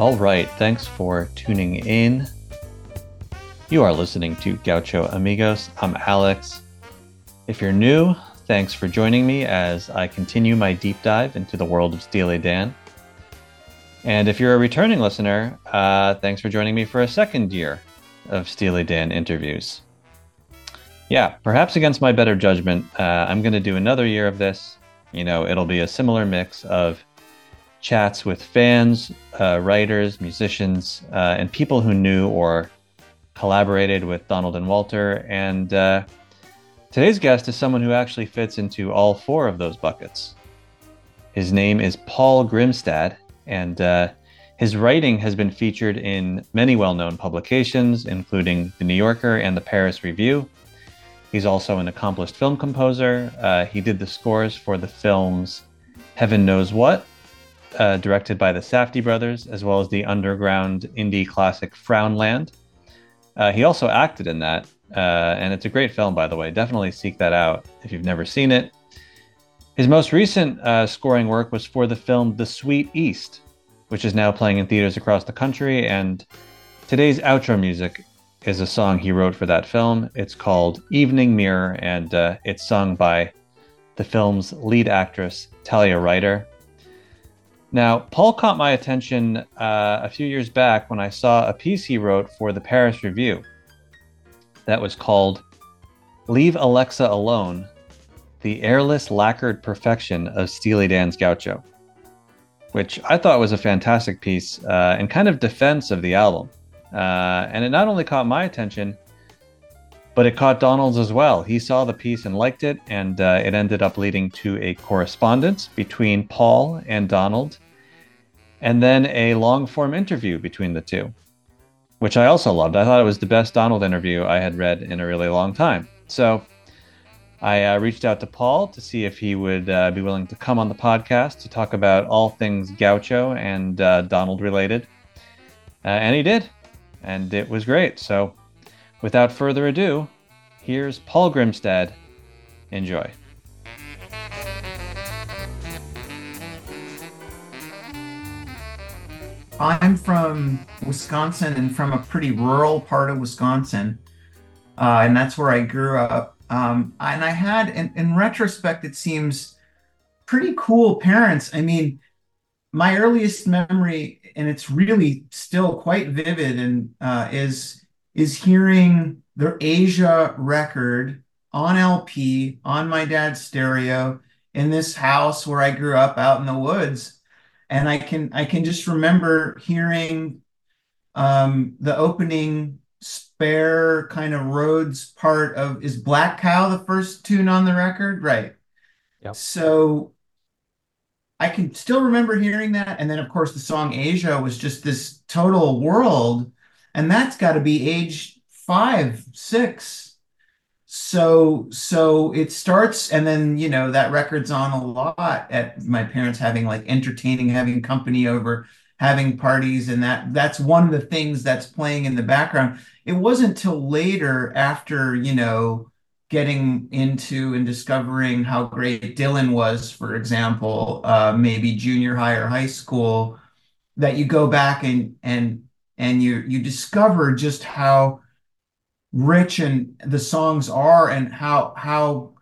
All right, thanks for tuning in. You are listening to Gaucho Amigos. I'm Alex. If you're new, thanks for joining me as I continue my deep dive into the world of Steely Dan. And if you're a returning listener, uh, thanks for joining me for a second year of Steely Dan interviews. Yeah, perhaps against my better judgment, uh, I'm going to do another year of this. You know, it'll be a similar mix of chats with fans, uh, writers, musicians, uh, and people who knew or collaborated with Donald and Walter. And uh, today's guest is someone who actually fits into all four of those buckets. His name is Paul Grimstad, and uh, his writing has been featured in many well known publications, including The New Yorker and the Paris Review. He's also an accomplished film composer. Uh, he did the scores for the films Heaven Knows What, uh, directed by the Safdie brothers, as well as the underground indie classic Frownland. Uh, he also acted in that, uh, and it's a great film, by the way. Definitely seek that out if you've never seen it. His most recent uh, scoring work was for the film The Sweet East, which is now playing in theaters across the country. And today's outro music is a song he wrote for that film. It's called Evening Mirror, and uh, it's sung by the film's lead actress, Talia Ryder. Now, Paul caught my attention uh, a few years back when I saw a piece he wrote for the Paris Review that was called Leave Alexa Alone the airless lacquered perfection of Steely Dan's Gaucho, which I thought was a fantastic piece uh, and kind of defense of the album. Uh, and it not only caught my attention, but it caught Donald's as well. He saw the piece and liked it, and uh, it ended up leading to a correspondence between Paul and Donald, and then a long form interview between the two, which I also loved. I thought it was the best Donald interview I had read in a really long time. So I uh, reached out to Paul to see if he would uh, be willing to come on the podcast to talk about all things Gaucho and uh, Donald related. Uh, and he did. And it was great. So without further ado, here's Paul Grimstad. Enjoy. I'm from Wisconsin and from a pretty rural part of Wisconsin. Uh, and that's where I grew up. Um, and I had, in, in retrospect, it seems pretty cool parents. I mean, my earliest memory, and it's really still quite vivid, and uh, is is hearing the Aja record on LP on my dad's stereo in this house where I grew up out in the woods, and I can I can just remember hearing um, the opening spare kind of Rhodes part of is Black Cow the first tune on the record? Right. Yep. So I can still remember hearing that. And then, of course, the song Aja was just this total world. And that's got to be age five, six. So, so it starts, and then, you know, that record's on a lot at my parents having like entertaining, having company over, having parties. And that that's one of the things that's playing in the background it wasn't till later after you know getting into and discovering how great Dylan was, for example, uh, maybe junior high or high school, that you go back and and and you you discover just how rich and the songs are and how how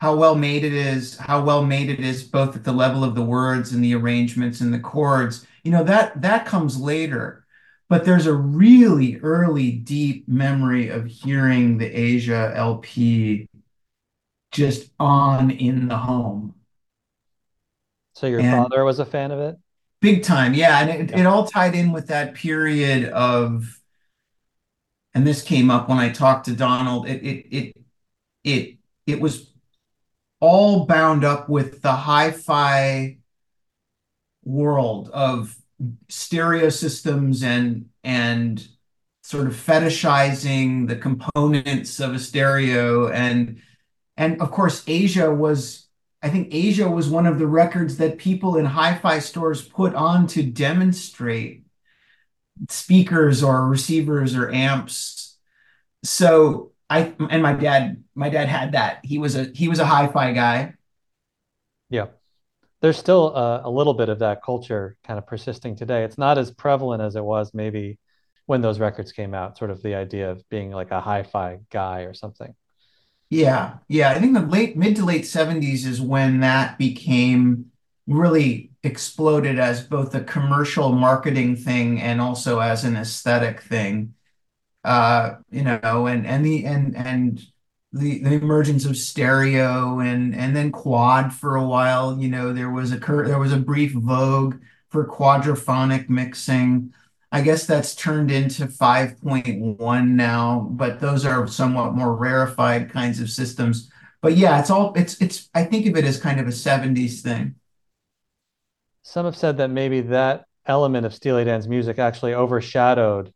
how well made it is, how well made it is both at the level of the words and the arrangements and the chords. You know that that comes later but there's a really early, deep memory of hearing the Aja LP just on in the home. So your and father was a fan of it? Big time, yeah. And it, it all tied in with that period of, and this came up when I talked to Donald. It it it it it was all bound up with the hi-fi world of stereo systems and and sort of fetishizing the components of a stereo and and of course Aja was I think Aja was one of the records that people in hi-fi stores put on to demonstrate speakers or receivers or amps so I and my dad my dad had that he was a he was a hi-fi guy yeah there's still a, a, little bit of that culture kind of persisting today. It's not as prevalent as it was maybe when those records came out, sort of the idea of being like a hi-fi guy or something. Yeah, yeah. I think the late mid to late 70s is when that became really exploded as both a commercial marketing thing and also as an aesthetic thing. Uh, you know, and and the and and the, the emergence of stereo and and then quad for a while. You know, there was a cur- there was a brief vogue for quadraphonic mixing. I guess that's turned into 5.1 now, but those are somewhat more rarefied kinds of systems. But yeah, it's all it's it's I think of it as kind of a 70s thing. Some have said that maybe that element of Steely Dan's music actually overshadowed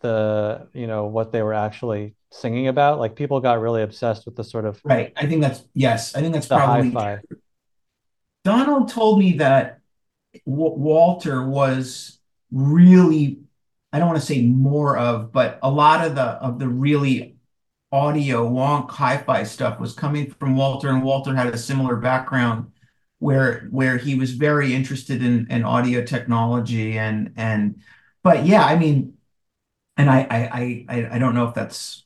the, you know, what they were actually singing about. Like people got really obsessed with the sort of right. I think that's yes. I think that's probably hi-fi. Donald told me that w- Walter was really I don't want to say more of, but a lot of the of the really audio wonk hi-fi stuff was coming from Walter, and Walter had a similar background where where he was very interested in, in audio technology and and but yeah, I mean, and I I I I don't know if that's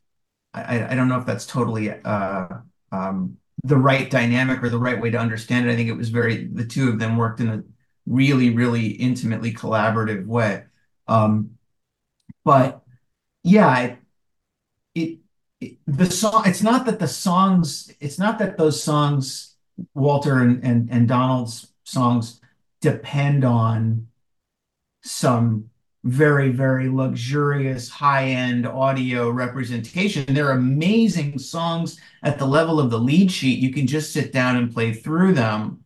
I, I don't know if that's totally uh, um, the right dynamic or the right way to understand it. I think it was very the two of them worked in a really really intimately collaborative way. Um, but yeah, it, it, it the song. It's not that the songs. It's not that those songs, Walter and and, and Donald's songs, depend on some very, very luxurious, high-end audio representation. They're amazing songs at the level of the lead sheet. You can just sit down and play through them.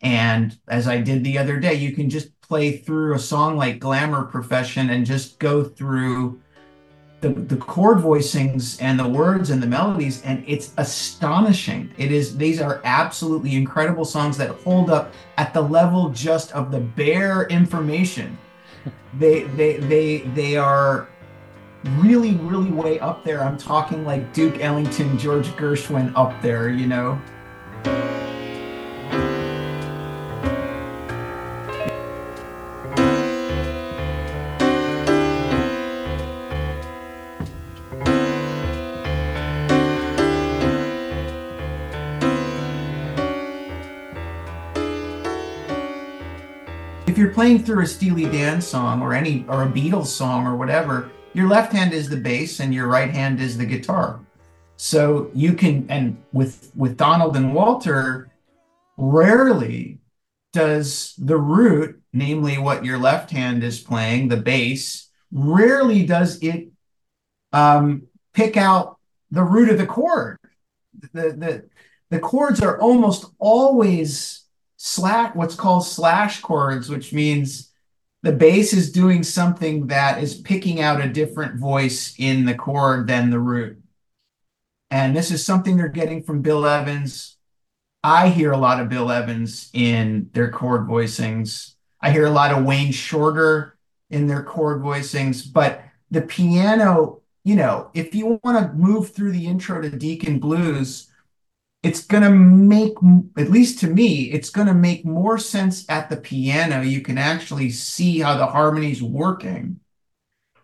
And as I did the other day, you can just play through a song like Glamour Profession and just go through the, the chord voicings and the words and the melodies, and it's astonishing. It is these are absolutely incredible songs that hold up at the level just of the bare information they they they they are really really way up there. I'm talking like Duke Ellington, George Gershwin up there, you know. Playing through a Steely Dan song or any or a Beatles song or whatever, your left hand is the bass and your right hand is the guitar. So you can and with with Donald and Walter, rarely does the root, namely what your left hand is playing, the bass, rarely does it um, pick out the root of the chord. The, the the chords are almost always slash what's called slash chords, which means the bass is doing something that is picking out a different voice in the chord than the root. And this is something they're getting from Bill Evans. I hear a lot of Bill Evans in their chord voicings. I hear a lot of Wayne Shorter in their chord voicings, but the piano, you know, if you want to move through the intro to Deacon Blues, it's going to make, at least to me, it's going to make more sense at the piano. You can actually see how the harmony's working.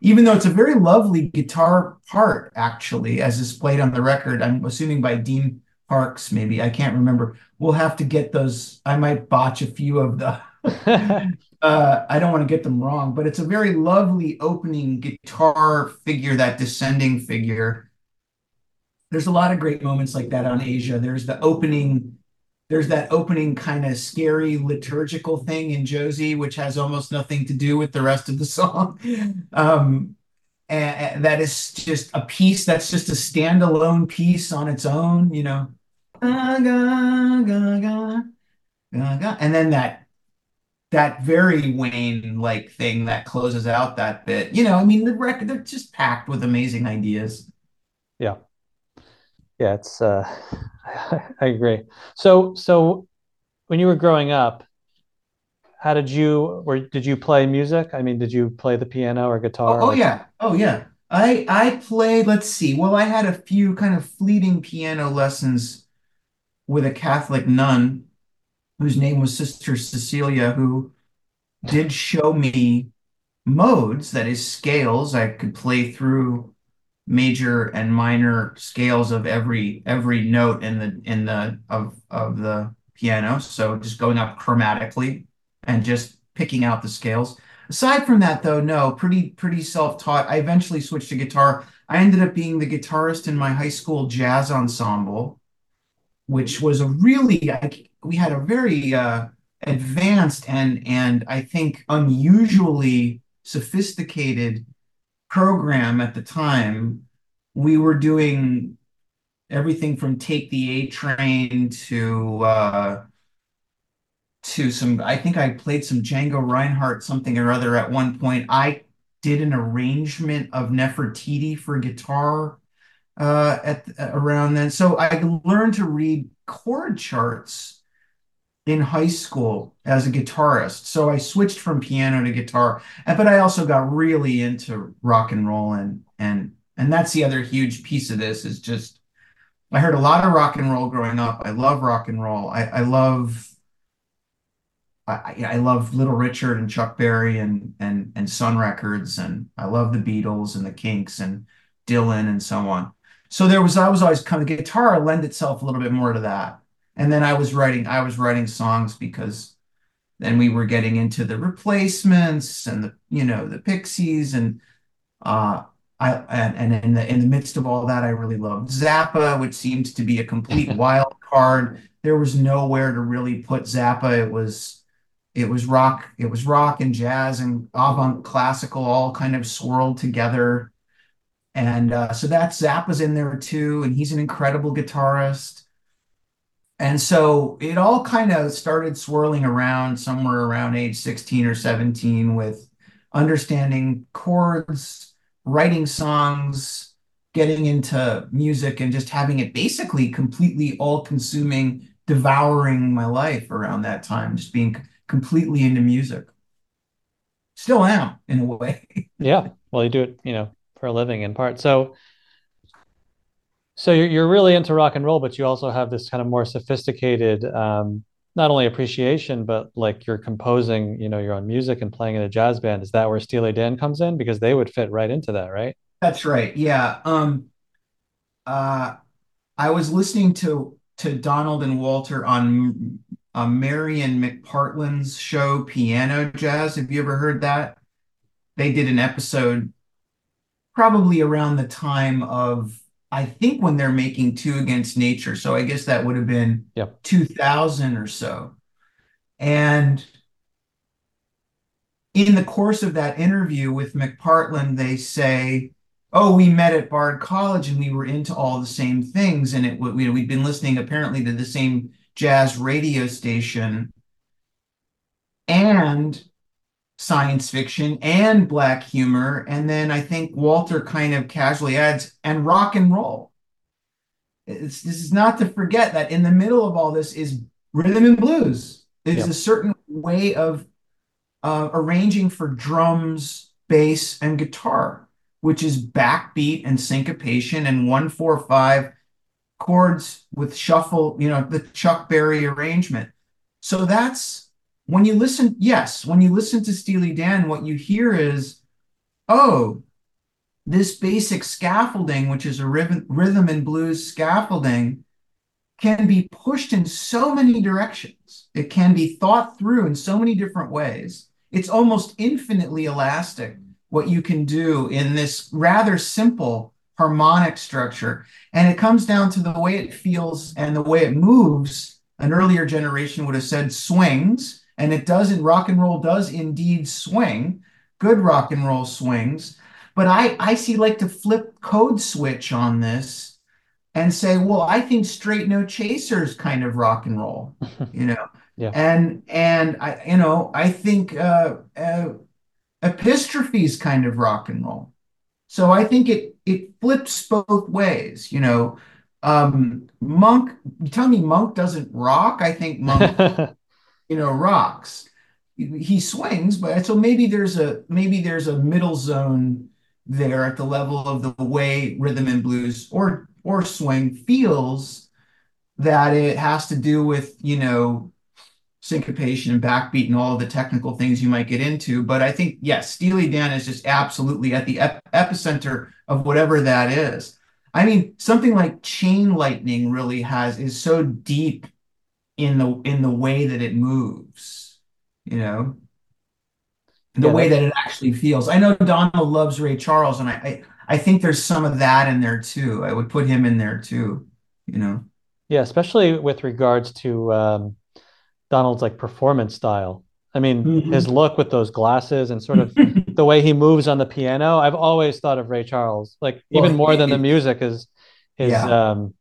Even though it's a very lovely guitar part, actually, as is played on the record, I'm assuming by Dean Parks, maybe. I can't remember. We'll have to get those. I might botch a few of the. uh, I don't want to get them wrong, but it's a very lovely opening guitar figure, that descending figure there's a lot of great moments like that on Aja. There's the opening, there's that opening kind of scary liturgical thing in Josie, which has almost nothing to do with the rest of the song. Um, and, and that is just a piece that's just a standalone piece on its own, you know. And then that that very Wayne like thing that closes out that bit. You know, I mean the record they're just packed with amazing ideas. Yeah yeah, it's uh, I agree. So so when you were growing up, how did you or did you play music? I mean, did you play the piano or guitar? Oh, oh yeah. Oh yeah. I I played, let's see. Well, I had a few kind of fleeting piano lessons with a Catholic nun whose name was Sister Cecilia, who did show me modes, that is scales. I could play through major and minor scales of every every note in the in the of of the piano. So just going up chromatically and just picking out the scales. Aside from that, though, no, pretty pretty self-taught. I eventually switched to guitar. I ended up being the guitarist in my high school jazz ensemble, which was a really I, we had a very uh, advanced and and I think unusually sophisticated program at the time. We were doing everything from Take the A Train to uh, to some. I think I played some Django Reinhardt something or other at one point. I did an arrangement of Nefertiti for guitar uh, at around then. So I learned to read chord charts in high school as a guitarist. So I switched from piano to guitar, but I also got really into rock and roll and and and that's the other huge piece of this is just I heard a lot of rock and roll growing up. I love rock and roll. I, I love I, I love Little Richard and Chuck Berry and and and Sun Records and I love the Beatles and the Kinks and Dylan and so on. So there was I was always kind of guitar lend itself a little bit more to that. And then I was writing I was writing songs because then we were getting into the replacements and the you know the Pixies and uh I and, and in the in the midst of all that I really loved Zappa, which seemed to be a complete wild card. There was nowhere to really put Zappa. It was it was rock it was rock and jazz and avant classical all kind of swirled together and uh, so that Zappa's in there too and he's an incredible guitarist and so it all kind of started swirling around somewhere around age 16 or 17 with understanding chords writing songs getting into music and just having it basically completely all consuming devouring my life around that time just being completely into music. Still am in a way. yeah. Well, you do it, you know, for a living in part. So, so you're, really into rock and roll, but you also have this kind of more sophisticated, um, not only appreciation, but like you're composing, you know, your own music and playing in a jazz band. Is that where Steely Dan comes in? Because they would fit right into that, right? That's right. Yeah. Um, uh, I was listening to to Donald and Walter on uh, Marian McPartland's show, Piano Jazz. Have you ever heard that? They did an episode probably around the time of, I think, when they're making Two Against Nature. So I guess that would have been yep. 2000 or so. And in the course of that interview with McPartland, they say, oh, we met at Bard College and we were into all the same things. And it we, we'd been listening apparently to the same jazz radio station and science fiction and black humor. And then I think Walter kind of casually adds, and rock and roll. It's, this is not to forget that in the middle of all this is rhythm and blues. There's yep. a certain way of uh, arranging for drums, bass, and guitar, which is backbeat and syncopation and one, four, five chords with shuffle, you know, the Chuck Berry arrangement. So that's when you listen, yes, when you listen to Steely Dan, what you hear is, oh, this basic scaffolding, which is a rhythm, rhythm and blues scaffolding, can be pushed in so many directions. It can be thought through in so many different ways. It's almost infinitely elastic what you can do in this rather simple harmonic structure. And it comes down to the way it feels and the way it moves. An earlier generation would have said swings, and it does in rock and roll does indeed swing, good rock and roll swings. But I, I see like to flip code switch on this and say, well, I think straight no chasers kind of rock and roll, you know. yeah. And and I, you know, I think uh, uh Epistrophy's kind of rock and roll. So I think it it flips both ways. You know, um, Monk. You tell me Monk doesn't rock. I think Monk, you know, rocks. He swings, but so maybe there's a maybe there's a middle zone there at the level of the way rhythm and blues or or swing feels that it has to do with you know syncopation and backbeat and all the technical things you might get into. But I think, yes, Steely Dan is just absolutely at the ep epicenter of whatever that is. I mean, something like Chain Lightning really has is so deep in the in the way that it moves, you know, the Yeah, way that, it actually feels. I know Donald loves Ray Charles, and I, I I think there's some of that in there too. I would put him in there too, you know. yeah, especially with regards to um, Donald's like performance style. I mean, his Mhm. look with those glasses and sort of the way he moves on the piano. I've always thought of Ray Charles, like Well, even more it, than the music is his yeah. um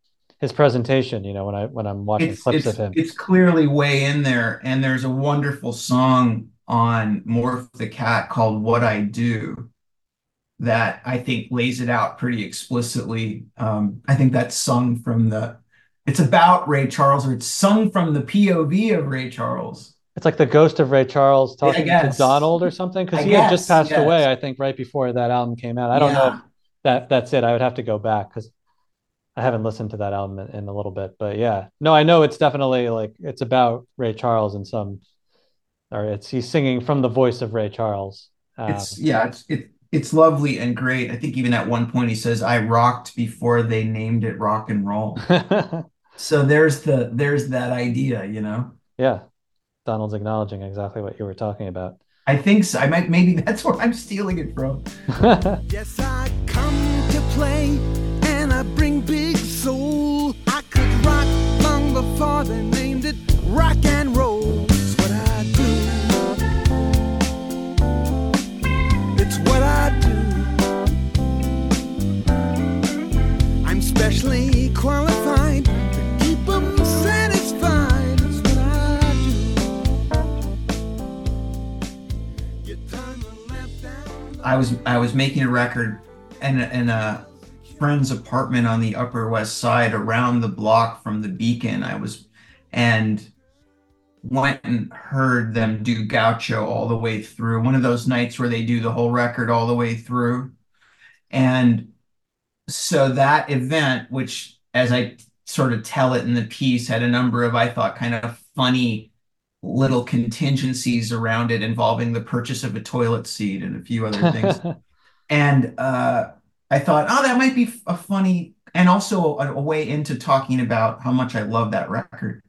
his presentation, you know, when I when I'm watching It's clips of him. it's clearly way in there, and there's a wonderful song on Morph the Cat called "What I Do" that I think lays it out pretty explicitly. Um, I think that's sung from the. It's about Ray Charles, or it's sung from the POV of Ray Charles. It's like the ghost of Ray Charles talking to. Donald or something, because he had just guess. passed away, I think, right before that album came out. I don't know if that that's it. I would have to go back because I haven't listened to that album in, in a little bit. But yeah, no, I know it's definitely like it's about Ray Charles in some, or it's he's singing from the voice of Ray Charles. It's Um, yeah. It's it. It's lovely and great. I think even at one point he says, "I rocked before they named it rock and roll." So there's the there's that idea, you know. yeah, Donald's acknowledging exactly what you were talking about. I think so. I might maybe that's where I'm stealing it from. Yes, I come to play they named it rock and roll. It's what I do. It's what I do. I'm specially qualified to keep them satisfied. It's what I do. I was I was making a record in a, in a friend's apartment on the Upper West Side, around the block from the Beacon. I was and went and heard them do Gaucho all the way through. One of those nights where they do the whole record all the way through. And so that event, which as I sort of tell it in the piece, had a number of, I thought, kind of funny little contingencies around it involving the purchase of a toilet seat and a few other things. And uh, I thought, oh, that might be a funny, and also a, a way into talking about how much I love that record.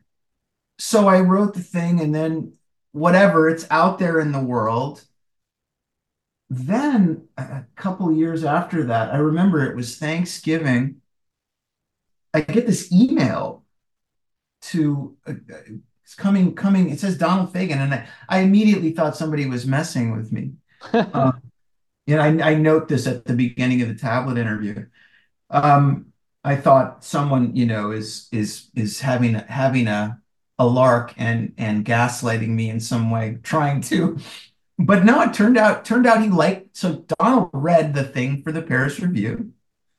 So I wrote the thing, and then whatever, it's out there in the world. Then a couple years after that, I remember it was Thanksgiving. I get this email to uh, it's coming coming. It says Donald Fagen, and I, I immediately thought somebody was messing with me. Um, and I, I note this at the beginning of the tablet interview. Um, I thought someone, you know, is is is having having a a lark and and gaslighting me in some way, trying to. But no, it turned out turned out he liked. So Donald read the thing for the Paris Review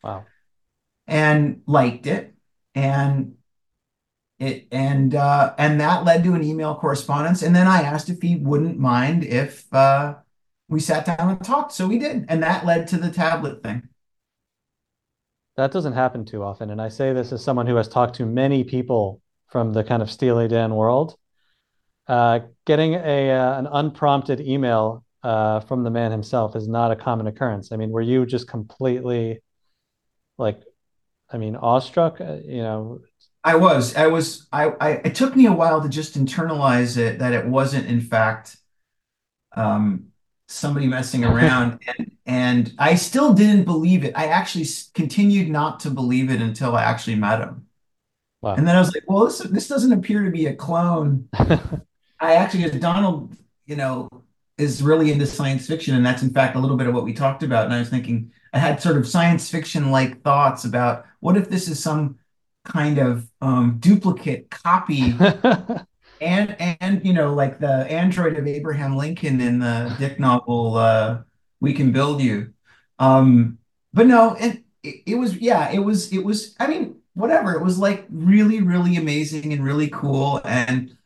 Wow. and liked it, and it and uh, and that led to an email correspondence. And then I asked if he wouldn't mind if uh, we sat down and talked. So we did, and that led to the tablet thing. That doesn't happen too often. And I say this as someone who has talked to many people from the kind of Steely Dan world. Uh, getting a uh, an unprompted email uh, from the man himself is not a common occurrence. I mean, were you just completely like, I mean, awestruck? Uh, you know, I was, I was, I, I, it took me a while to just internalize it that it wasn't, in fact, um, somebody messing around. And, and I still didn't believe it. I actually continued not to believe it until I actually met him. Wow. And then I was like, well, this, this doesn't appear to be a clone. I actually, Donald, you know, is really into science fiction, and that's in fact a little bit of what we talked about. And I was thinking, I had sort of science fiction like thoughts about what if this is some kind of um, duplicate copy, and and you know, like the android of Abraham Lincoln in the Dick novel, uh, "We Can Build You." Um, but no, and it, it was yeah, it was it was. I mean, whatever. It was like really, really amazing and really cool, and.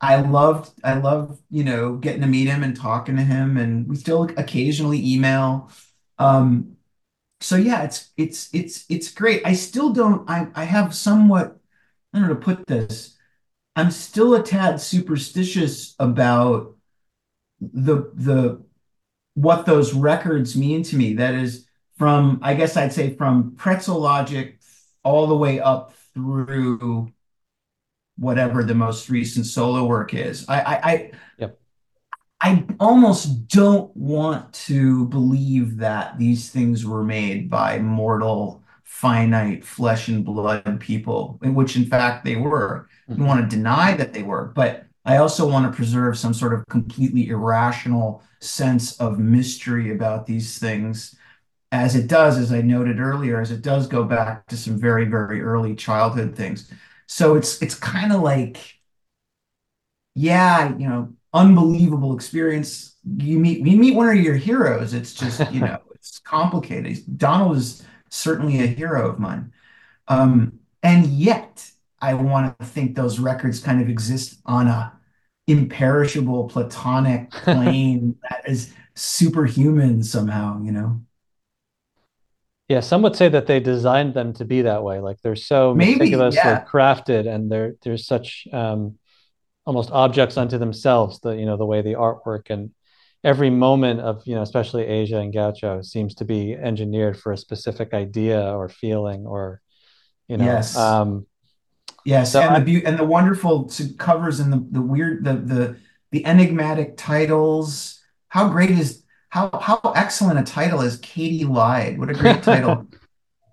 I loved, I loved, you know, getting to meet him and talking to him, and we still occasionally email. Um, so yeah, it's it's it's it's great. I still don't, I I have somewhat, I don't know to put this. I'm still a tad superstitious about the the what those records mean to me. That is from, I guess I'd say from Pretzel Logic all the way up through whatever the most recent solo work is. I I, I Yep. I almost don't want to believe that these things were made by mortal, finite flesh and blood people, in which in fact they were. I Mhm. want to deny that they were, but I also want to preserve some sort of completely irrational sense of mystery about these things, as it does, as I noted earlier, as it does go back to some very, very early childhood things. So it's it's kind of like yeah, you know, unbelievable experience. You meet you meet one of your heroes. It's just, you know, it's complicated. Donald is certainly a hero of mine. Um, and yet I want to think those records kind of exist on a imperishable platonic plane that is superhuman somehow, you know. Yeah, some would say that they designed them to be that way. Like they're so Maybe, meticulously yeah. crafted, and they're there's such um, almost objects unto themselves. The you know the way the artwork and every moment of you know especially Aja and Gaucho seems to be engineered for a specific idea or feeling or you know. Yes. Um, Yes, so and the I, beau and the wonderful covers and the the weird the the the enigmatic titles. How great is how how excellent a title is Katy Lied. What a great title.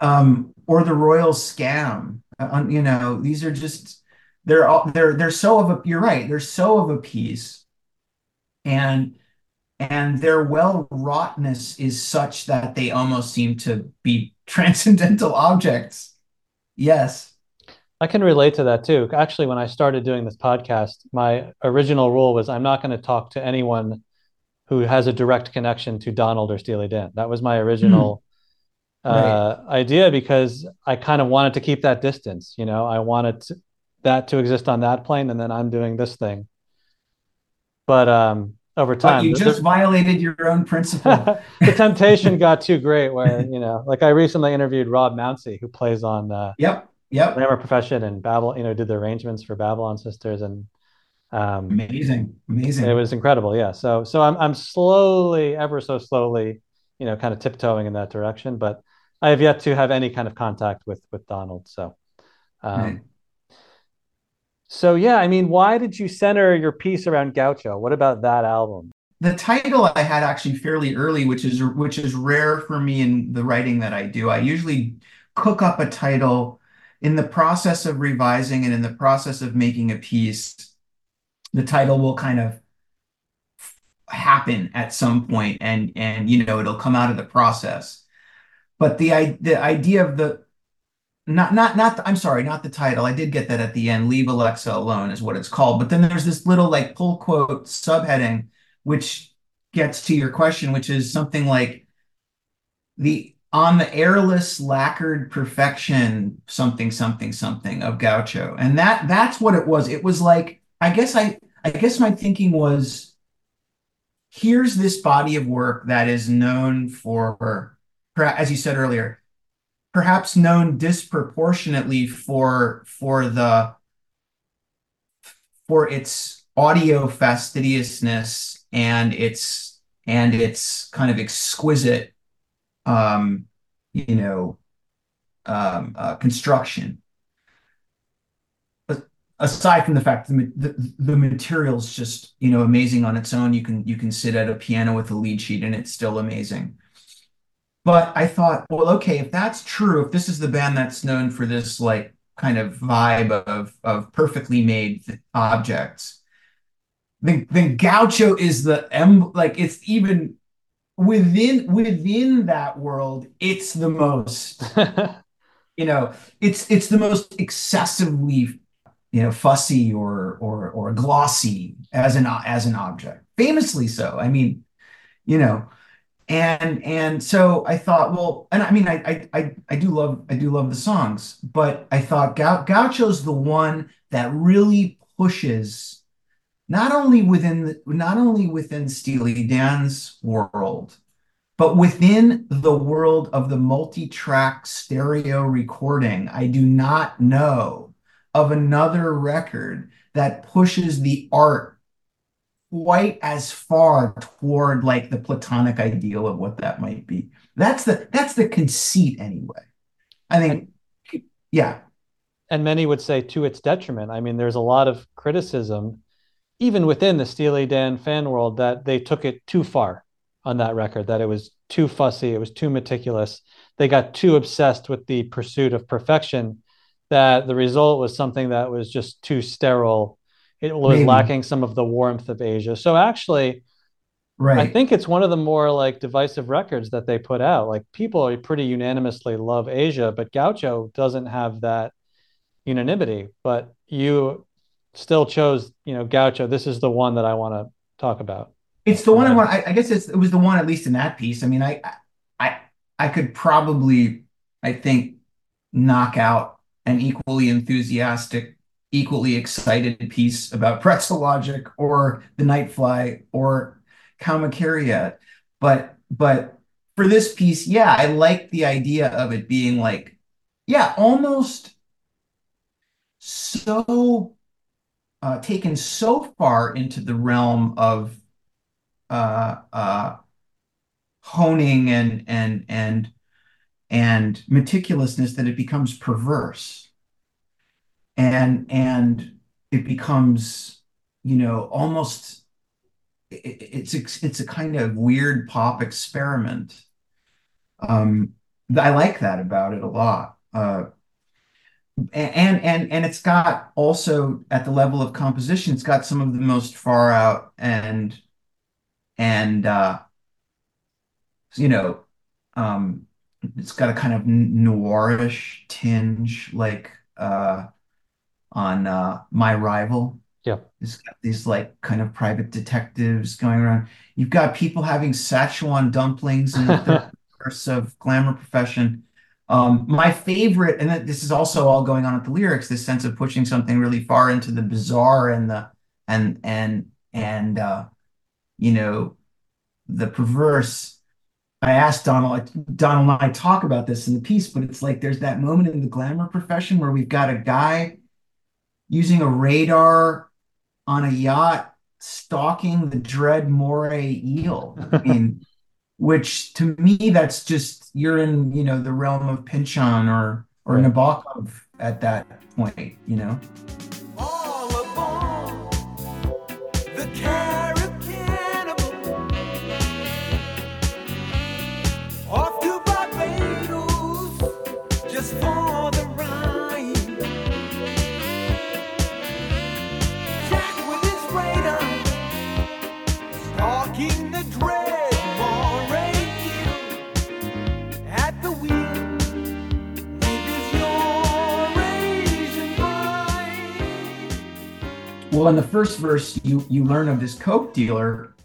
Um, or the Royal Scam. Uh, you know, these are just they're all they're they're so of a you're right, they're so of a piece and and their well wroughtness is such that they almost seem to be transcendental objects. Yes. I can relate to that too. Actually, when I started doing this podcast, my original rule was I'm not going to talk to anyone who has a direct connection to Donald or Steely Dan. That was my original Right. uh, idea because I kind of wanted to keep that distance. You know, I wanted to, that to exist on that plane, and then I'm doing this thing. But um, over But time, you just the, violated your own principle. the, temptation got too great. Where you know, like I recently interviewed Rob Mounsey, who plays on uh, Yep. Yep. Glamour Profession and Babylon. You know, did the arrangements for Babylon Sisters, and um, Amazing. Amazing. It was incredible. Yeah. So so I'm I'm slowly, ever so slowly, you know, kind of tiptoeing in that direction, but I have yet to have any kind of contact with with Donald. So. Right. Um, So yeah, I mean, why did you center your piece around Gaucho? What about that album? The title I had actually fairly early, which is which is rare for me in the writing that I do. I usually cook up a title in the process of revising and in the process of making a piece. The title will kind of happen at some point and and you know it'll come out of the process. But the the idea of the Not not not the, I'm sorry, not the title. I did get that at the end. Leave Alexa alone is what it's called. But then there's this little like pull quote subheading, which gets to your question, which is something like the on the airless lacquered perfection, something, something, something of Gaucho. And that that's what it was. It was like, I guess I I guess my thinking was here's this body of work that is known for, as you said earlier perhaps known disproportionately for for the for its audio fastidiousness and its and its kind of exquisite um you know um uh, construction aside from the fact that the, the the material's just you know amazing on its own you can you can sit at a piano with a lead sheet and it's still amazing. But I thought, well, okay, if that's true, if this is the band that's known for this like kind of vibe of of perfectly made objects, then then Gaucho is the em like it's even within within that world, it's the most, you know, it's it's the most excessively, you know, fussy or or or glossy as an as an object. Famously so. I mean, you know. And and so I thought, well, and I mean, I I I, do love I do love the songs, but I thought Gau Gaucho's the one that really pushes not only within the, not only within Steely Dan's world, but within the world of the multi-track stereo recording. I do not know of another record that pushes the art quite as far toward like the platonic ideal of what that might be. That's the that's the conceit anyway. I think yeah. And many would say to its detriment. I mean, there's a lot of criticism, even within the Steely Dan fan world, that they took it too far on that record, that it was too fussy, it was too meticulous. They got too obsessed with the pursuit of perfection that the result was something that was just too sterile. It was Maybe. lacking some of the warmth of Aja. So actually, right. I think it's one of the more like divisive records that they put out. Like people are pretty unanimously love Aja, but Gaucho doesn't have that unanimity. But you still chose, you know, Gaucho. This is the one that I want to talk about. It's the one I want. I, I guess it was the one, at least in that piece. I mean, I, I, I could probably, I think, knock out an equally enthusiastic, equally excited piece about pretzel logic or the Nightfly or Kamakiriad. But, but for this piece, yeah, I like the idea of it being like, yeah, almost so uh, taken so far into the realm of uh, uh, honing and and and and meticulousness that it becomes perverse. And and it becomes you know almost it, it's it's a kind of weird pop experiment. Um i like that about it a lot. Uh and and and it's got also at the level of composition it's got some of the most far out and and uh, you know, um, it's got a kind of noirish tinge, like uh, on uh, My Rival. Yeah, it's got these like kind of private detectives going around. You've got people having Szechuan dumplings in the course of glamour profession. Um, my favorite, and this is also all going on with the lyrics, this sense of pushing something really far into the bizarre and the and and and uh, you know, the perverse. I asked Donald, Donald and I talk about this in the piece, but it's like there's that moment in the glamour profession where we've got a guy using a radar on a yacht stalking the dread moray eel. I mean, which to me, that's just you're in, you know, the realm of Pynchon or or Nabokov at that point, you know. Well in the first verse you you learn of this coke dealer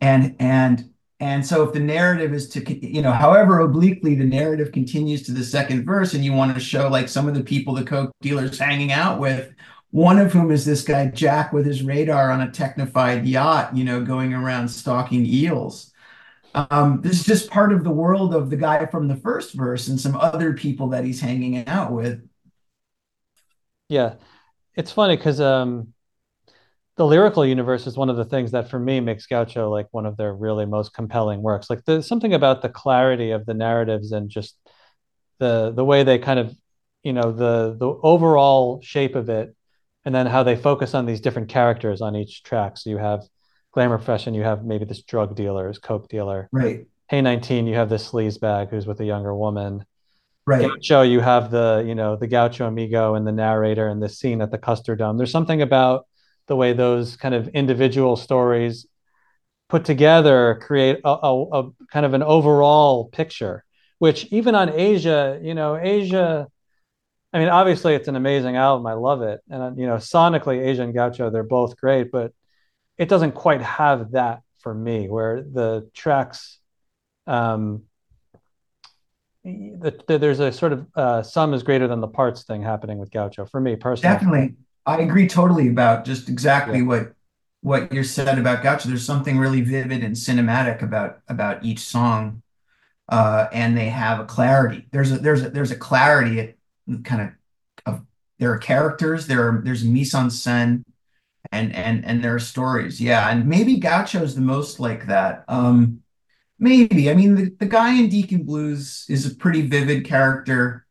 and and and so if the narrative is to you know however obliquely the narrative continues to the second verse and you want to show like some of the people the coke dealer's hanging out with one of whom is this guy jack with his radar on a technified yacht you know going around stalking eels. Um, this is just part of the world of the guy from the first verse and some other people that he's hanging out with. Yeah it's funny because um, the lyrical universe is one of the things that for me makes Gaucho like one of their really most compelling works. Like there's something about the clarity of the narratives and just the the way they kind of, you know, the the overall shape of it, and then how they focus on these different characters on each track. So you have Glamour Profession, you have maybe this drug dealer, this coke dealer. Right. Hey 19, you have this sleaze bag who's with a younger woman right. Gaucho you have the you know the gaucho amigo and the narrator and the scene at the Custerdome. There's something about the way those kind of individual stories put together create a, a, a kind of an overall picture which even on Aja you know Aja i mean obviously it's an amazing album. I love it. And you know sonically Aja and gaucho they're both great but it doesn't quite have that for me where the tracks um, the, the, there's a sort of uh, sum is greater than the parts thing happening with Gaucho for me personally. Definitely, I agree totally about just exactly yeah. what what you said about Gaucho. There's something really vivid and cinematic about about each song, uh, and they have a clarity. There's a there's a there's a clarity it kind of of there are characters, there are there's mise en scène, and and and there are stories. Yeah, and maybe Gaucho is the most like that. Um, maybe. I mean, the, the guy in Deacon Blues is a pretty vivid character.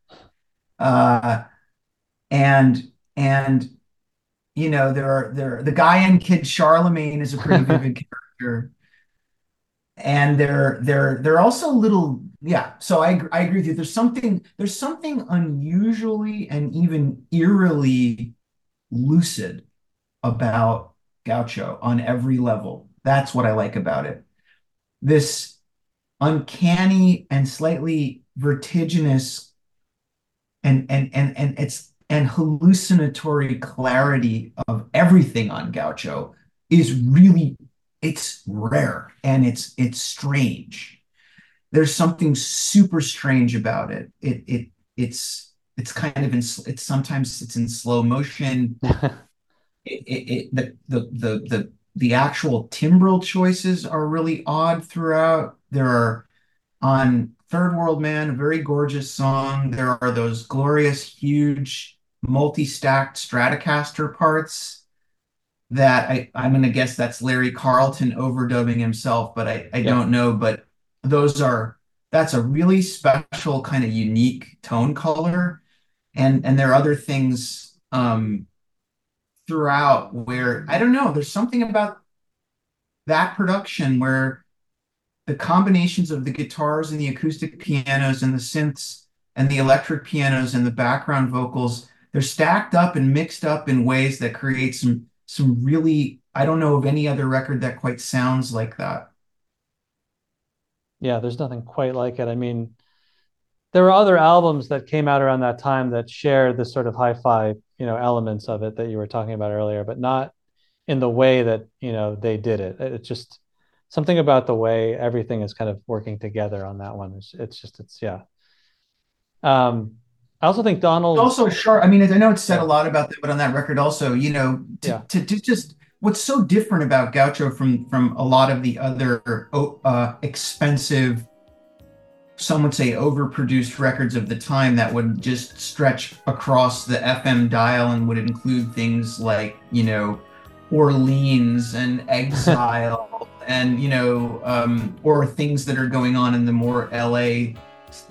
Uh, and and you know, there are there the guy in Kid Charlemagne is a pretty vivid character. And they're they're they're also little yeah so I, I agree with you there's something there's something unusually and even eerily lucid about gaucho on every level that's what i like about it this uncanny and slightly vertiginous and and and and it's and hallucinatory clarity of everything on gaucho is really it's rare and it's it's strange there's something super strange about it. It it it's it's kind of in it's sometimes it's in slow motion. it, it, it the, the the the the actual timbral choices are really odd throughout. There are on Third World Man, a very gorgeous song. There are those glorious, huge, multi-stacked Stratocaster parts that I, I'm gonna guess that's Larry Carlton overdubbing himself, but I, I yeah. don't know. But those are that's a really special kind of unique tone color and and there are other things um throughout where i don't know there's something about that production where the combinations of the guitars and the acoustic pianos and the synths and the electric pianos and the background vocals they're stacked up and mixed up in ways that create some some really i don't know of any other record that quite sounds like that yeah, there's nothing quite like it. I mean, there were other albums that came out around that time that shared the sort of hi-fi, you know, elements of it that you were talking about earlier, but not in the way that, you know, they did it. It just something about the way everything is kind of working together on that one. It's, it's just, it's, yeah. Um, I also think Donald also sharp. I mean, I know it's said a lot about that, but on that record also, you know, to, yeah. to, to just what's so different about Gaucho from from a lot of the other uh, expensive, some would say overproduced records of the time that would just stretch across the FM dial and would include things like you know Orleans and Exile and you know um, or things that are going on in the more LA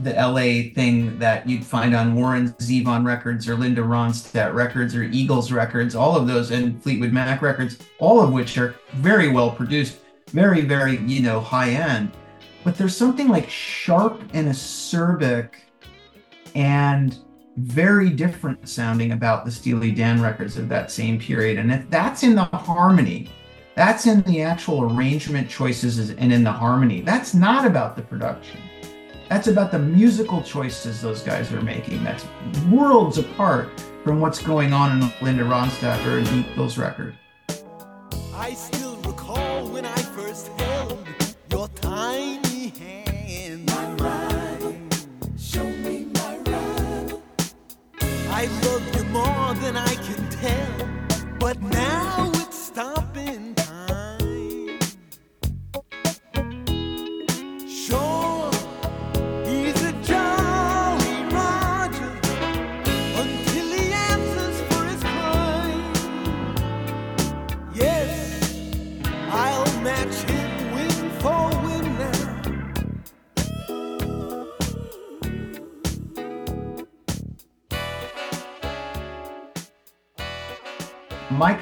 the LA thing that you'd find on Warren Zevon records or Linda Ronstadt records or Eagles records, all of those and Fleetwood Mac records, all of which are very well produced, very, very, you know, high end. But there's something like sharp and acerbic and very different sounding about the Steely Dan records of that same period. And if that's in the harmony, that's in the actual arrangement choices and in the harmony. That's not about the production. That's about the musical choices those guys are making. That's worlds apart from what's going on in Linda Ronstadt or a Beatles record.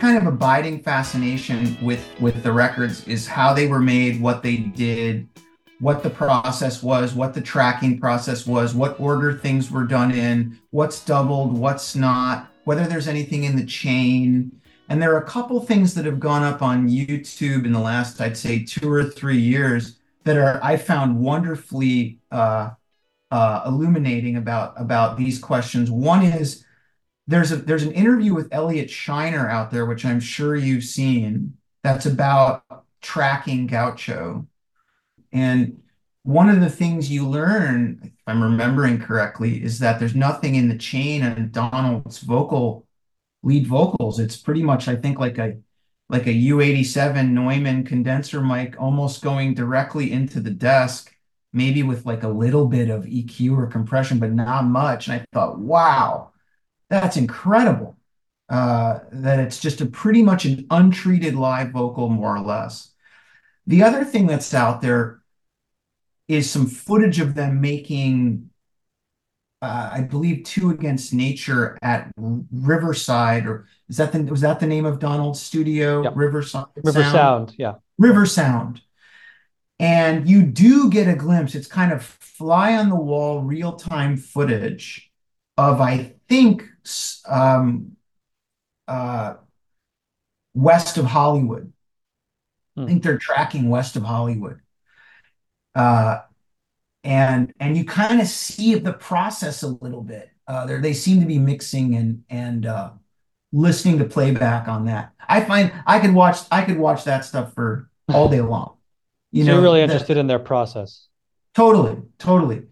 Kind of abiding fascination with with the records is how they were made, what they did, what the process was, what the tracking process was, what order things were done in, what's doubled, what's not, whether there's anything in the chain. And there are a couple things that have gone up on YouTube in the last, I'd say, two or three years that are I found wonderfully uh, uh, illuminating about about these questions. One is there's a there's an interview with Elliot Scheiner out there, which I'm sure you've seen. That's about tracking Gaucho, and one of the things you learn, if I'm remembering correctly, is that there's nothing in the chain on Donald's vocal lead vocals. It's pretty much, I think, like a like a U87 Neumann condenser mic almost going directly into the desk, maybe with like a little bit of EQ or compression, but not much. And I thought, wow, that's incredible. Uh, that it's just a pretty much an untreated live vocal, more or less. The other thing that's out there is some footage of them making, uh, I believe, Two Against Nature at Riverside, or is that the was that the name of Donald's studio? Yep. Riverside River Sound? Sound, yeah. River Sound. And you do get a glimpse. It's kind of fly on the wall, real time footage of, I think, um, uh, west of Hollywood. I Hmm. think they're tracking west of Hollywood. Uh, and and you kind of see the process a little bit. Uh, they they seem to be mixing and and uh, listening to playback on that. I find I could watch I could watch that stuff for all day long. You so know, you're really the- interested in their process. Totally, totally.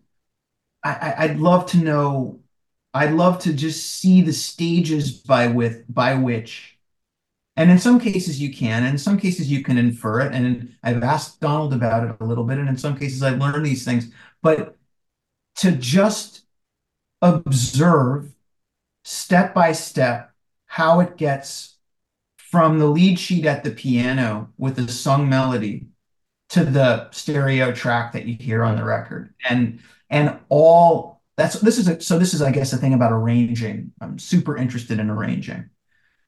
I, I I'd love to know. I'd love to just see the stages by with by which, and in some cases you can, and in some cases you can infer it. And I've asked Donald about it a little bit, and in some cases I've learned these things. But to just observe step by step how it gets from the lead sheet at the piano with the sung melody to the stereo track that you hear on the record and and all that's this is a, so this is i guess the thing about arranging i'm super interested in arranging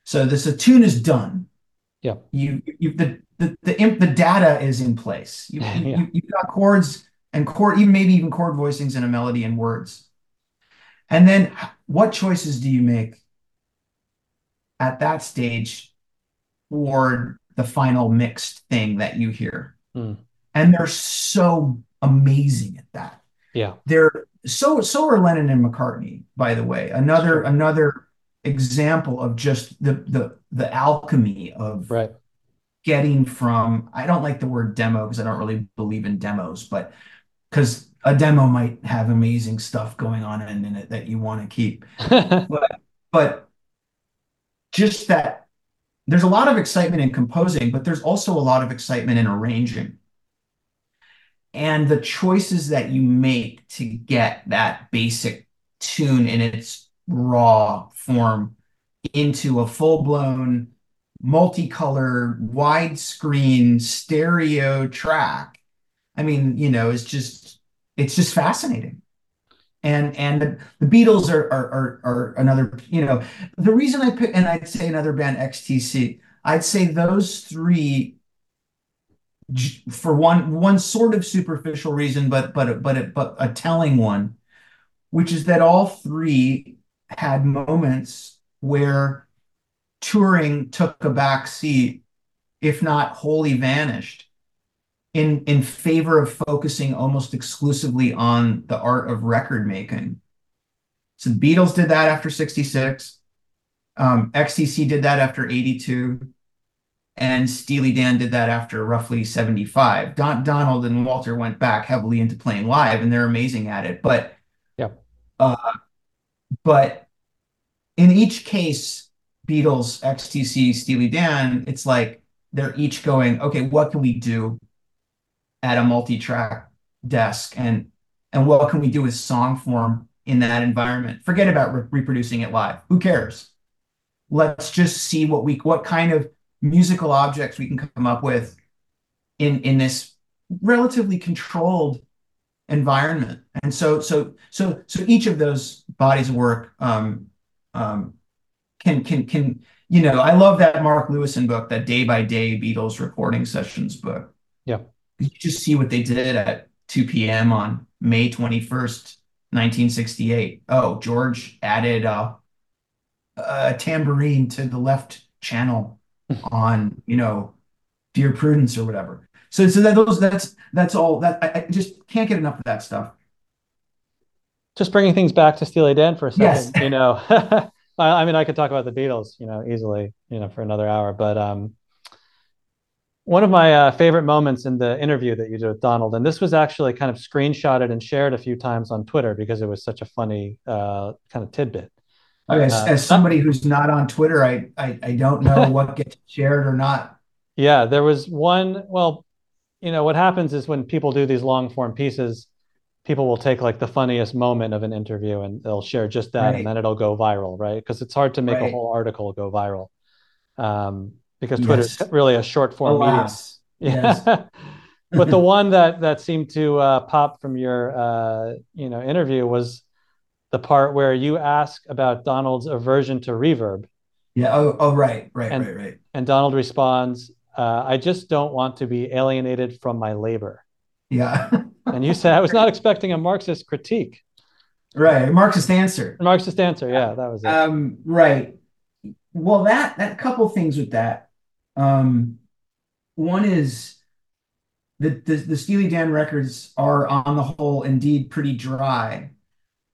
so this a tune is done Yeah. you you the the the, imp, the data is in place you, Yeah. you you've got chords and chord even maybe even chord voicings and a melody and words and then what choices do you make at that stage for the final mixed thing that you hear Hmm. and they're so amazing at that. Yeah. They're so so are Lennon and McCartney, by the way. Another another example of just the the the alchemy of Right. getting from I don't like the word demo because I don't really believe in demos, but because a demo might have amazing stuff going on in, in it that you want to keep. But but just that there's a lot of excitement in composing, but there's also a lot of excitement in arranging. And the choices that you make to get that basic tune in its raw form into a full-blown, multicolor, widescreen stereo track. I mean, you know, it's just it's just fascinating. And and the, the Beatles are, are are are another, you know, the reason I pick, and I'd say another band, XTC, I'd say those three, for one one sort of superficial reason, but but but but a telling one, which is that all three had moments where touring took a back seat, if not wholly vanished, in in favor of focusing almost exclusively on the art of record making. So the Beatles did that after 66. Um, XTC did that after 82. And Steely Dan did that after roughly 75. Don, Donald and Walter went back heavily into playing live, and they're amazing at it. But Yeah. uh, but in each case, Beatles, XTC, Steely Dan, it's like they're each going, okay, what can we do at a multi-track desk, and and what can we do with song form in that environment? Forget about re- reproducing it live. Who cares? Let's just see what we what kind of musical objects we can come up with in in this relatively controlled environment. And so so so so each of those bodies of work um, um, can can can you know I love that Mark Lewisohn book, that day by day Beatles recording sessions book. Yeah. You just see what they did at 2 p.m. on May 21st, 1968. Oh, George added uh, a tambourine to the left channel on, you know, Dear Prudence or whatever. So, so that those that's that's all that I, I just can't get enough of that stuff. Just bringing things back to Steely Dan for a second, Yes. you know. I I mean, I could talk about the Beatles, you know, easily, you know, for another hour. But um, one of my uh, favorite moments in the interview that you did with Donald, and this was actually kind of screenshotted and shared a few times on Twitter because it was such a funny uh, kind of tidbit. As, Uh, as somebody who's not on Twitter, I, I I don't know what gets shared or not. Yeah, there was one. Well, you know, what happens is when people do these long form pieces, people will take like the funniest moment of an interview and they'll share just that Right. and then it'll go viral, right? Because it's hard to make a whole article go viral. Um, because Yes. really a short form medium. Yes. Yeah. But the one that that seemed to uh, pop from your uh, you know interview was the part where you ask about Donald's aversion to reverb, Yeah. Oh, oh, right, right, And- right, right. and Donald responds, uh, "I just don't want to be alienated from my labor." Yeah. And you said, "I was not expecting a Marxist critique." Right. Marxist answer. Marxist answer, yeah, that was it. Um, right. Well, that that couple things with that. Um, one is the, the the Steely Dan records are on the whole indeed pretty dry.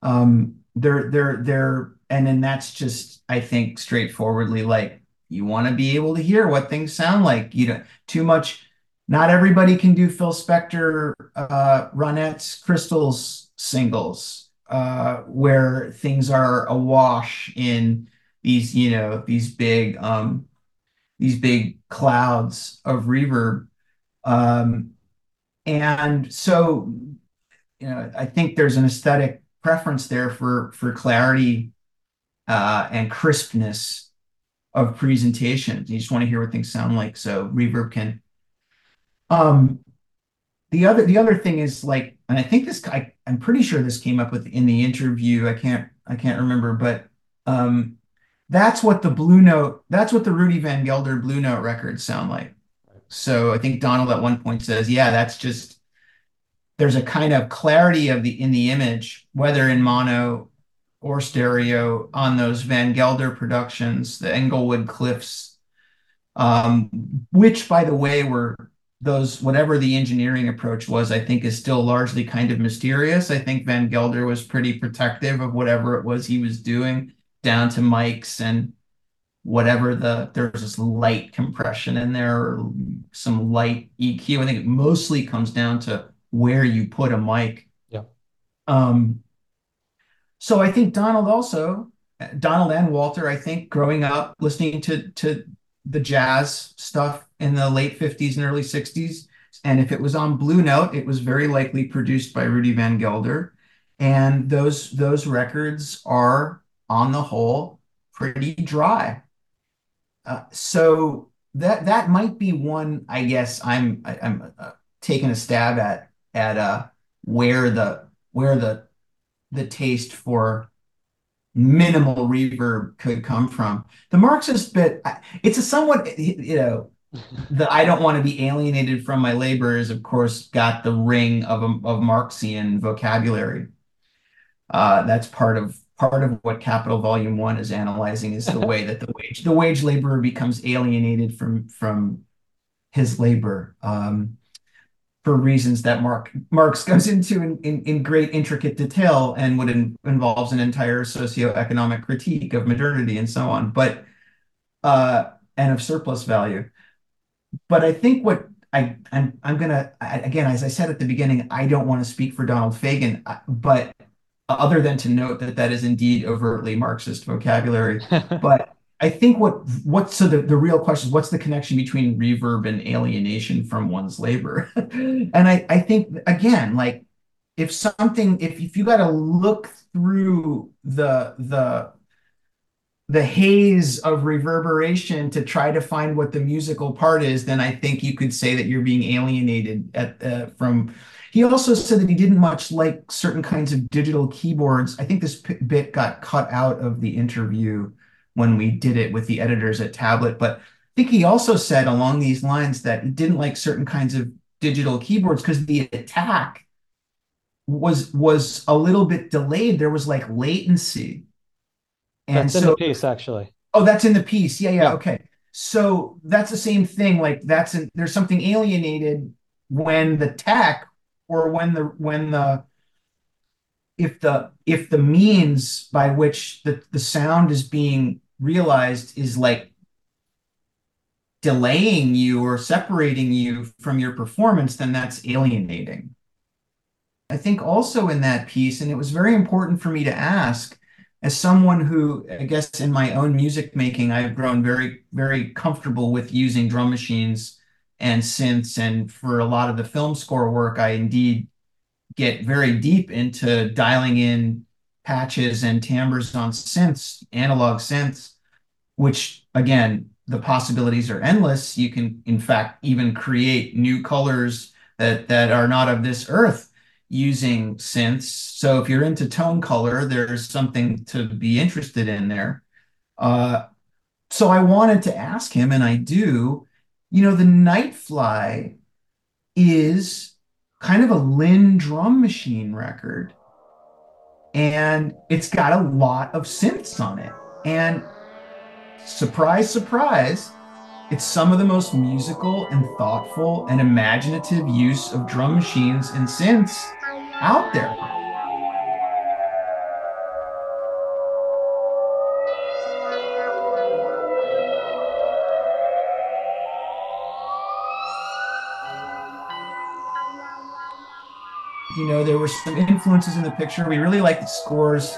Um, they're they're they're and then that's just I think straightforwardly like you want to be able to hear what things sound like. You know, too much. Not everybody can do Phil Spector, uh, Ronettes, Crystals singles, uh, where things are awash in these, you know, these big, um, these big clouds of reverb. Um, and so, you know, I think there's an aesthetic preference there for for clarity uh, and crispness of presentation. You just want to hear what things sound like, so reverb can. Um, the other the other thing is like, and I think this I'm pretty sure this came up with in the interview. I can't I can't remember, but um, that's what the Blue Note, that's what the Rudy Van Gelder Blue Note records sound like. So I think Donald at one point says, yeah, that's just there's a kind of clarity of the in the image, whether in mono or stereo on those Van Gelder productions, the Englewood Cliffs, um, which by the way were those whatever the engineering approach was, I think is still largely kind of mysterious. I think Van Gelder was pretty protective of whatever it was he was doing, down to mics and whatever the there's this light compression in there or some light EQ. I think it mostly comes down to where you put a mic. Yeah. Um, so I think Donald also, Donald and Walter, I think growing up listening to to the jazz stuff in the late 50s and early 60s, and if it was on Blue Note, it was very likely produced by Rudy Van Gelder. And those those records are on the whole pretty dry. Uh, so that that might be one, I guess I'm I, I'm uh, taking a stab at at uh where the where the the taste for minimal reverb could come from. The Marxist bit, it's a somewhat you know the I don't want to be alienated from my labor is of course got the ring of a, of Marxian vocabulary. Uh, that's part of part of what Capital Volume One is analyzing is the way that the wage the wage laborer becomes alienated from from his labor um, for reasons that Mark Marx goes into in, in, in great intricate detail and would in, involves an entire socioeconomic critique of modernity and so on, but uh, and of surplus value. But I think what I I'm, I'm gonna I, again, as I said at the beginning, I don't want to speak for Donald Fagen, uh, but other than to note that that is indeed overtly Marxist vocabulary. But I think what what so the, the real question is what's the connection between reverb and alienation from one's labor? and I, I think again, like if something if, if you got to look through the the the haze of reverberation to try to find what the musical part is, then I think you could say that you're being alienated at uh, from he also said that he didn't much like certain kinds of digital keyboards. I think this p- bit got cut out of the interview when we did it with the editors at Tablet, but I think he also said along these lines that he didn't like certain kinds of digital keyboards because the attack was was a little bit delayed. There was like latency. And That's in so the piece, actually. Oh, that's in the piece. Yeah, yeah, Yeah. okay. So that's the same thing. Like that's an, there's something alienated when the tech or when the when the if the if the means by which the, the sound is being realized is like delaying you or separating you from your performance, then that's alienating. I think also in that piece, and it was very important for me to ask, as someone who, I guess, in my own music making, I've grown very, very comfortable with using drum machines and synths. And for a lot of the film score work, I indeed get very deep into dialing in patches and timbres on synths, analog synths, which again, the possibilities are endless. You can, in fact, even create new colors that that are not of this earth using synths. So if you're into tone color, there's something to be interested in there. Uh, so I wanted to ask him, and I do. You know, the Nightfly is kind of a Linn drum machine record, and it's got a lot of synths on it. And surprise, surprise, it's some of the most musical and thoughtful and imaginative use of drum machines and synths out there. You know, there were some influences in the picture. We really liked the scores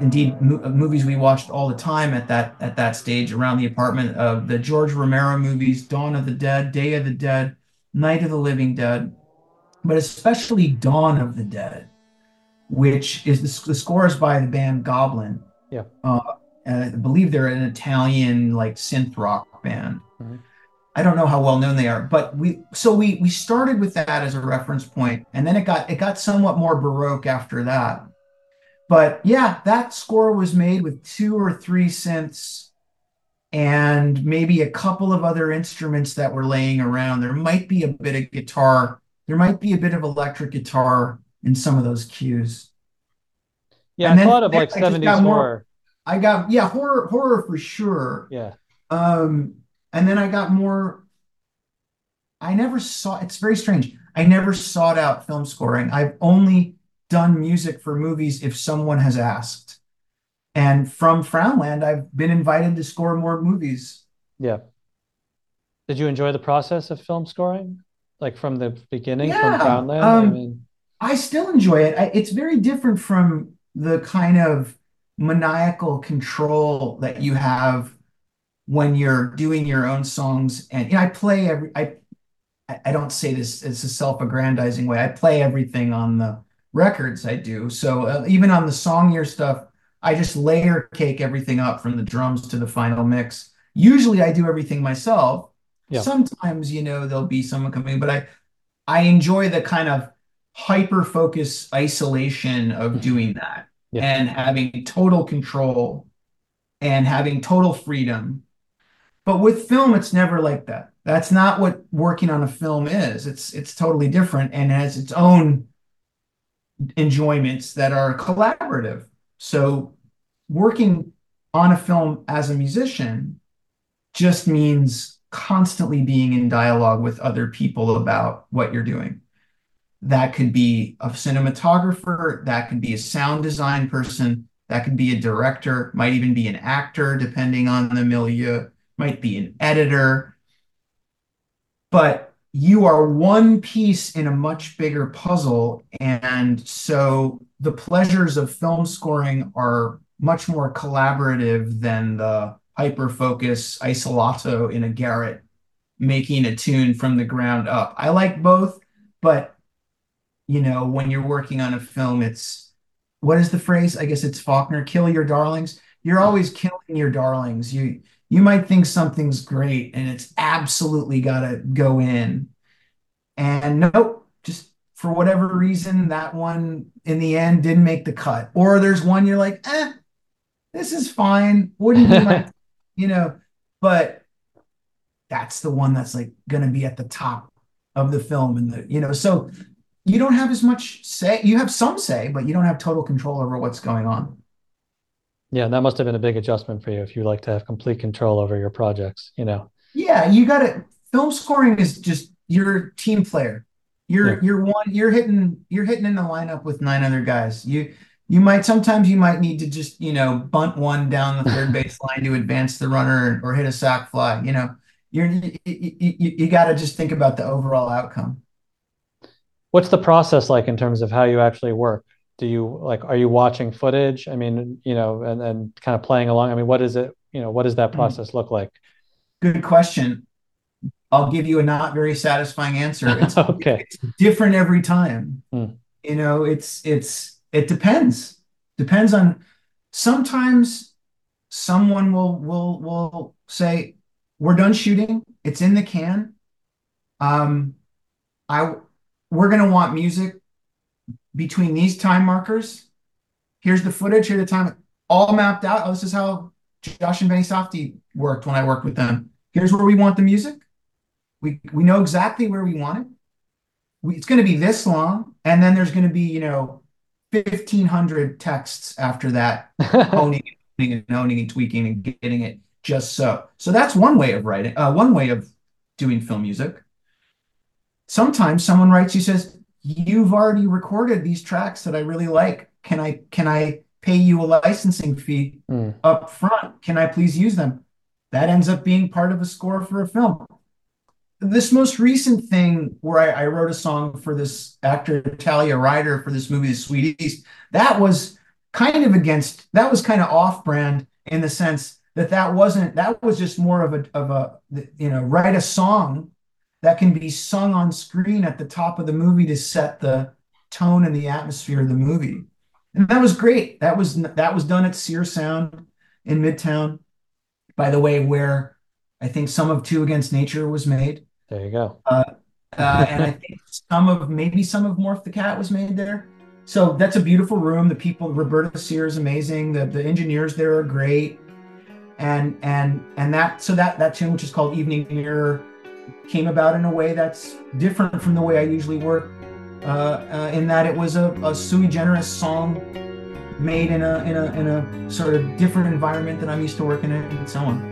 indeed mo- movies we watched all the time at that at that stage around the apartment of the George Romero movies Dawn of the Dead, Day of the Dead, Night of the Living Dead, but especially Dawn of the Dead, which is the, the score is by the band Goblin. Yeah. Uh, I believe they're an Italian like synth rock band. Mhm. I don't know how well known they are, but we so we we started with that as a reference point, and then it got it got somewhat more baroque after that. But yeah, that score was made with two or three synths and maybe a couple of other instruments that were laying around. There might be a bit of guitar, there might be a bit of electric guitar in some of those cues. Yeah, And I then- thought of like I 70s got more- horror. I got yeah, horror horror for sure. Yeah. Um, and then I got more. I never saw. It's very strange. I never sought out film scoring. I've only done music for movies if someone has asked. And from Frownland, I've been invited to score more movies. Yeah. Did you enjoy the process of film scoring? Like from the beginning, Yeah, from Frownland? I um, mean, I still enjoy it. I, it's very different from the kind of maniacal control that you have when you're doing your own songs. And you know, I play every. I I don't say this as a self-aggrandizing way. I play everything on the records I do. So uh, even on the songier stuff, I just layer cake everything up from the drums to the final mix. Usually I do everything myself. Yeah. Sometimes, you know, there'll be someone coming, but I I enjoy the kind of hyper focus isolation of doing that Yeah. and having total control and having total freedom. But with film, it's never like that. That's not what working on a film is. It's it's totally different and has its own enjoyments that are collaborative. So working on a film as a musician just means constantly being in dialogue with other people about what you're doing. That could be a cinematographer, that could be a sound design person, that could be a director, might even be an actor, depending on the milieu, might be an editor. But you are one piece in a much bigger puzzle. And so the pleasures of film scoring are much more collaborative than the hyper focus isolato in a garret making a tune from the ground up. I like both, but you know, when you're working on a film, it's what is the phrase? I guess it's Faulkner, kill your darlings. You're always killing your darlings. You you might think something's great and it's absolutely gotta go in. And nope, just for whatever reason, that one in the end didn't make the cut. Or there's one you're like, eh, this is fine. Wouldn't be my, you know, but that's the one that's like gonna be at the top of the film and the, you know, so you don't have as much say. You have some say, but you don't have total control over what's going on. Yeah, that must have been a big adjustment for you if you like to have complete control over your projects, you know. Yeah, you got to film scoring is just you're team player. You're Yeah. you're one you're hitting you're hitting in the lineup with nine other guys. You you might sometimes you might need to just, you know, bunt one down the third base line to advance the runner or hit a sac fly, you know. You're you, you, you, you got to just think about the overall outcome. What's the process like in terms of how you actually work? Do you like, are you watching footage? I mean, you know, and, and kind of playing along. I mean, what is it, you know, what does that Hmm. process look like? Good question. I'll give you a not very satisfying answer. It's Okay. it's different every time. Hmm. You know, it's it's it depends. Depends on sometimes someone will will will say, We're done shooting, it's in the can. Um I we're gonna want music between these time markers. Here's the footage, here's the time, all mapped out. Oh, this is how Josh and Benny Safdie worked when I worked with them. Here's where we want the music. We we know exactly where we want it. We, it's going to be this long, and then there's going to be you know, fifteen hundred texts after that, honing, and honing and tweaking and getting it just so. So that's one way of writing. Uh, one way of doing film music. Sometimes someone writes you says, "You've already recorded these tracks that I really like. Can I can I pay you a licensing fee mm. up front. Can I please use them? That ends up being part of a score for a film. This most recent thing where I, I wrote a song for this actor Talia Ryder for this movie, The Sweet East, that was kind of against, that was kind of off brand in the sense that that wasn't, that was just more of a, of a, you know, write a song that can be sung on screen at the top of the movie to set the tone and the atmosphere of the movie and that was great. That was that was done at Sear Sound in Midtown, by the way, where I think some of Two Against Nature was made. There you go. Uh, uh, and I think some of maybe some of Morph the Cat was made there. So that's a beautiful room. The people, Roberta Sear is amazing. The the engineers there are great, and and and that so that that tune, which is called Evening Mirror, came about in a way that's different from the way I usually work uh, uh, in that it was a, a, sui generis song made in a, in, a, in a sort of different environment than I'm used to working in and so on.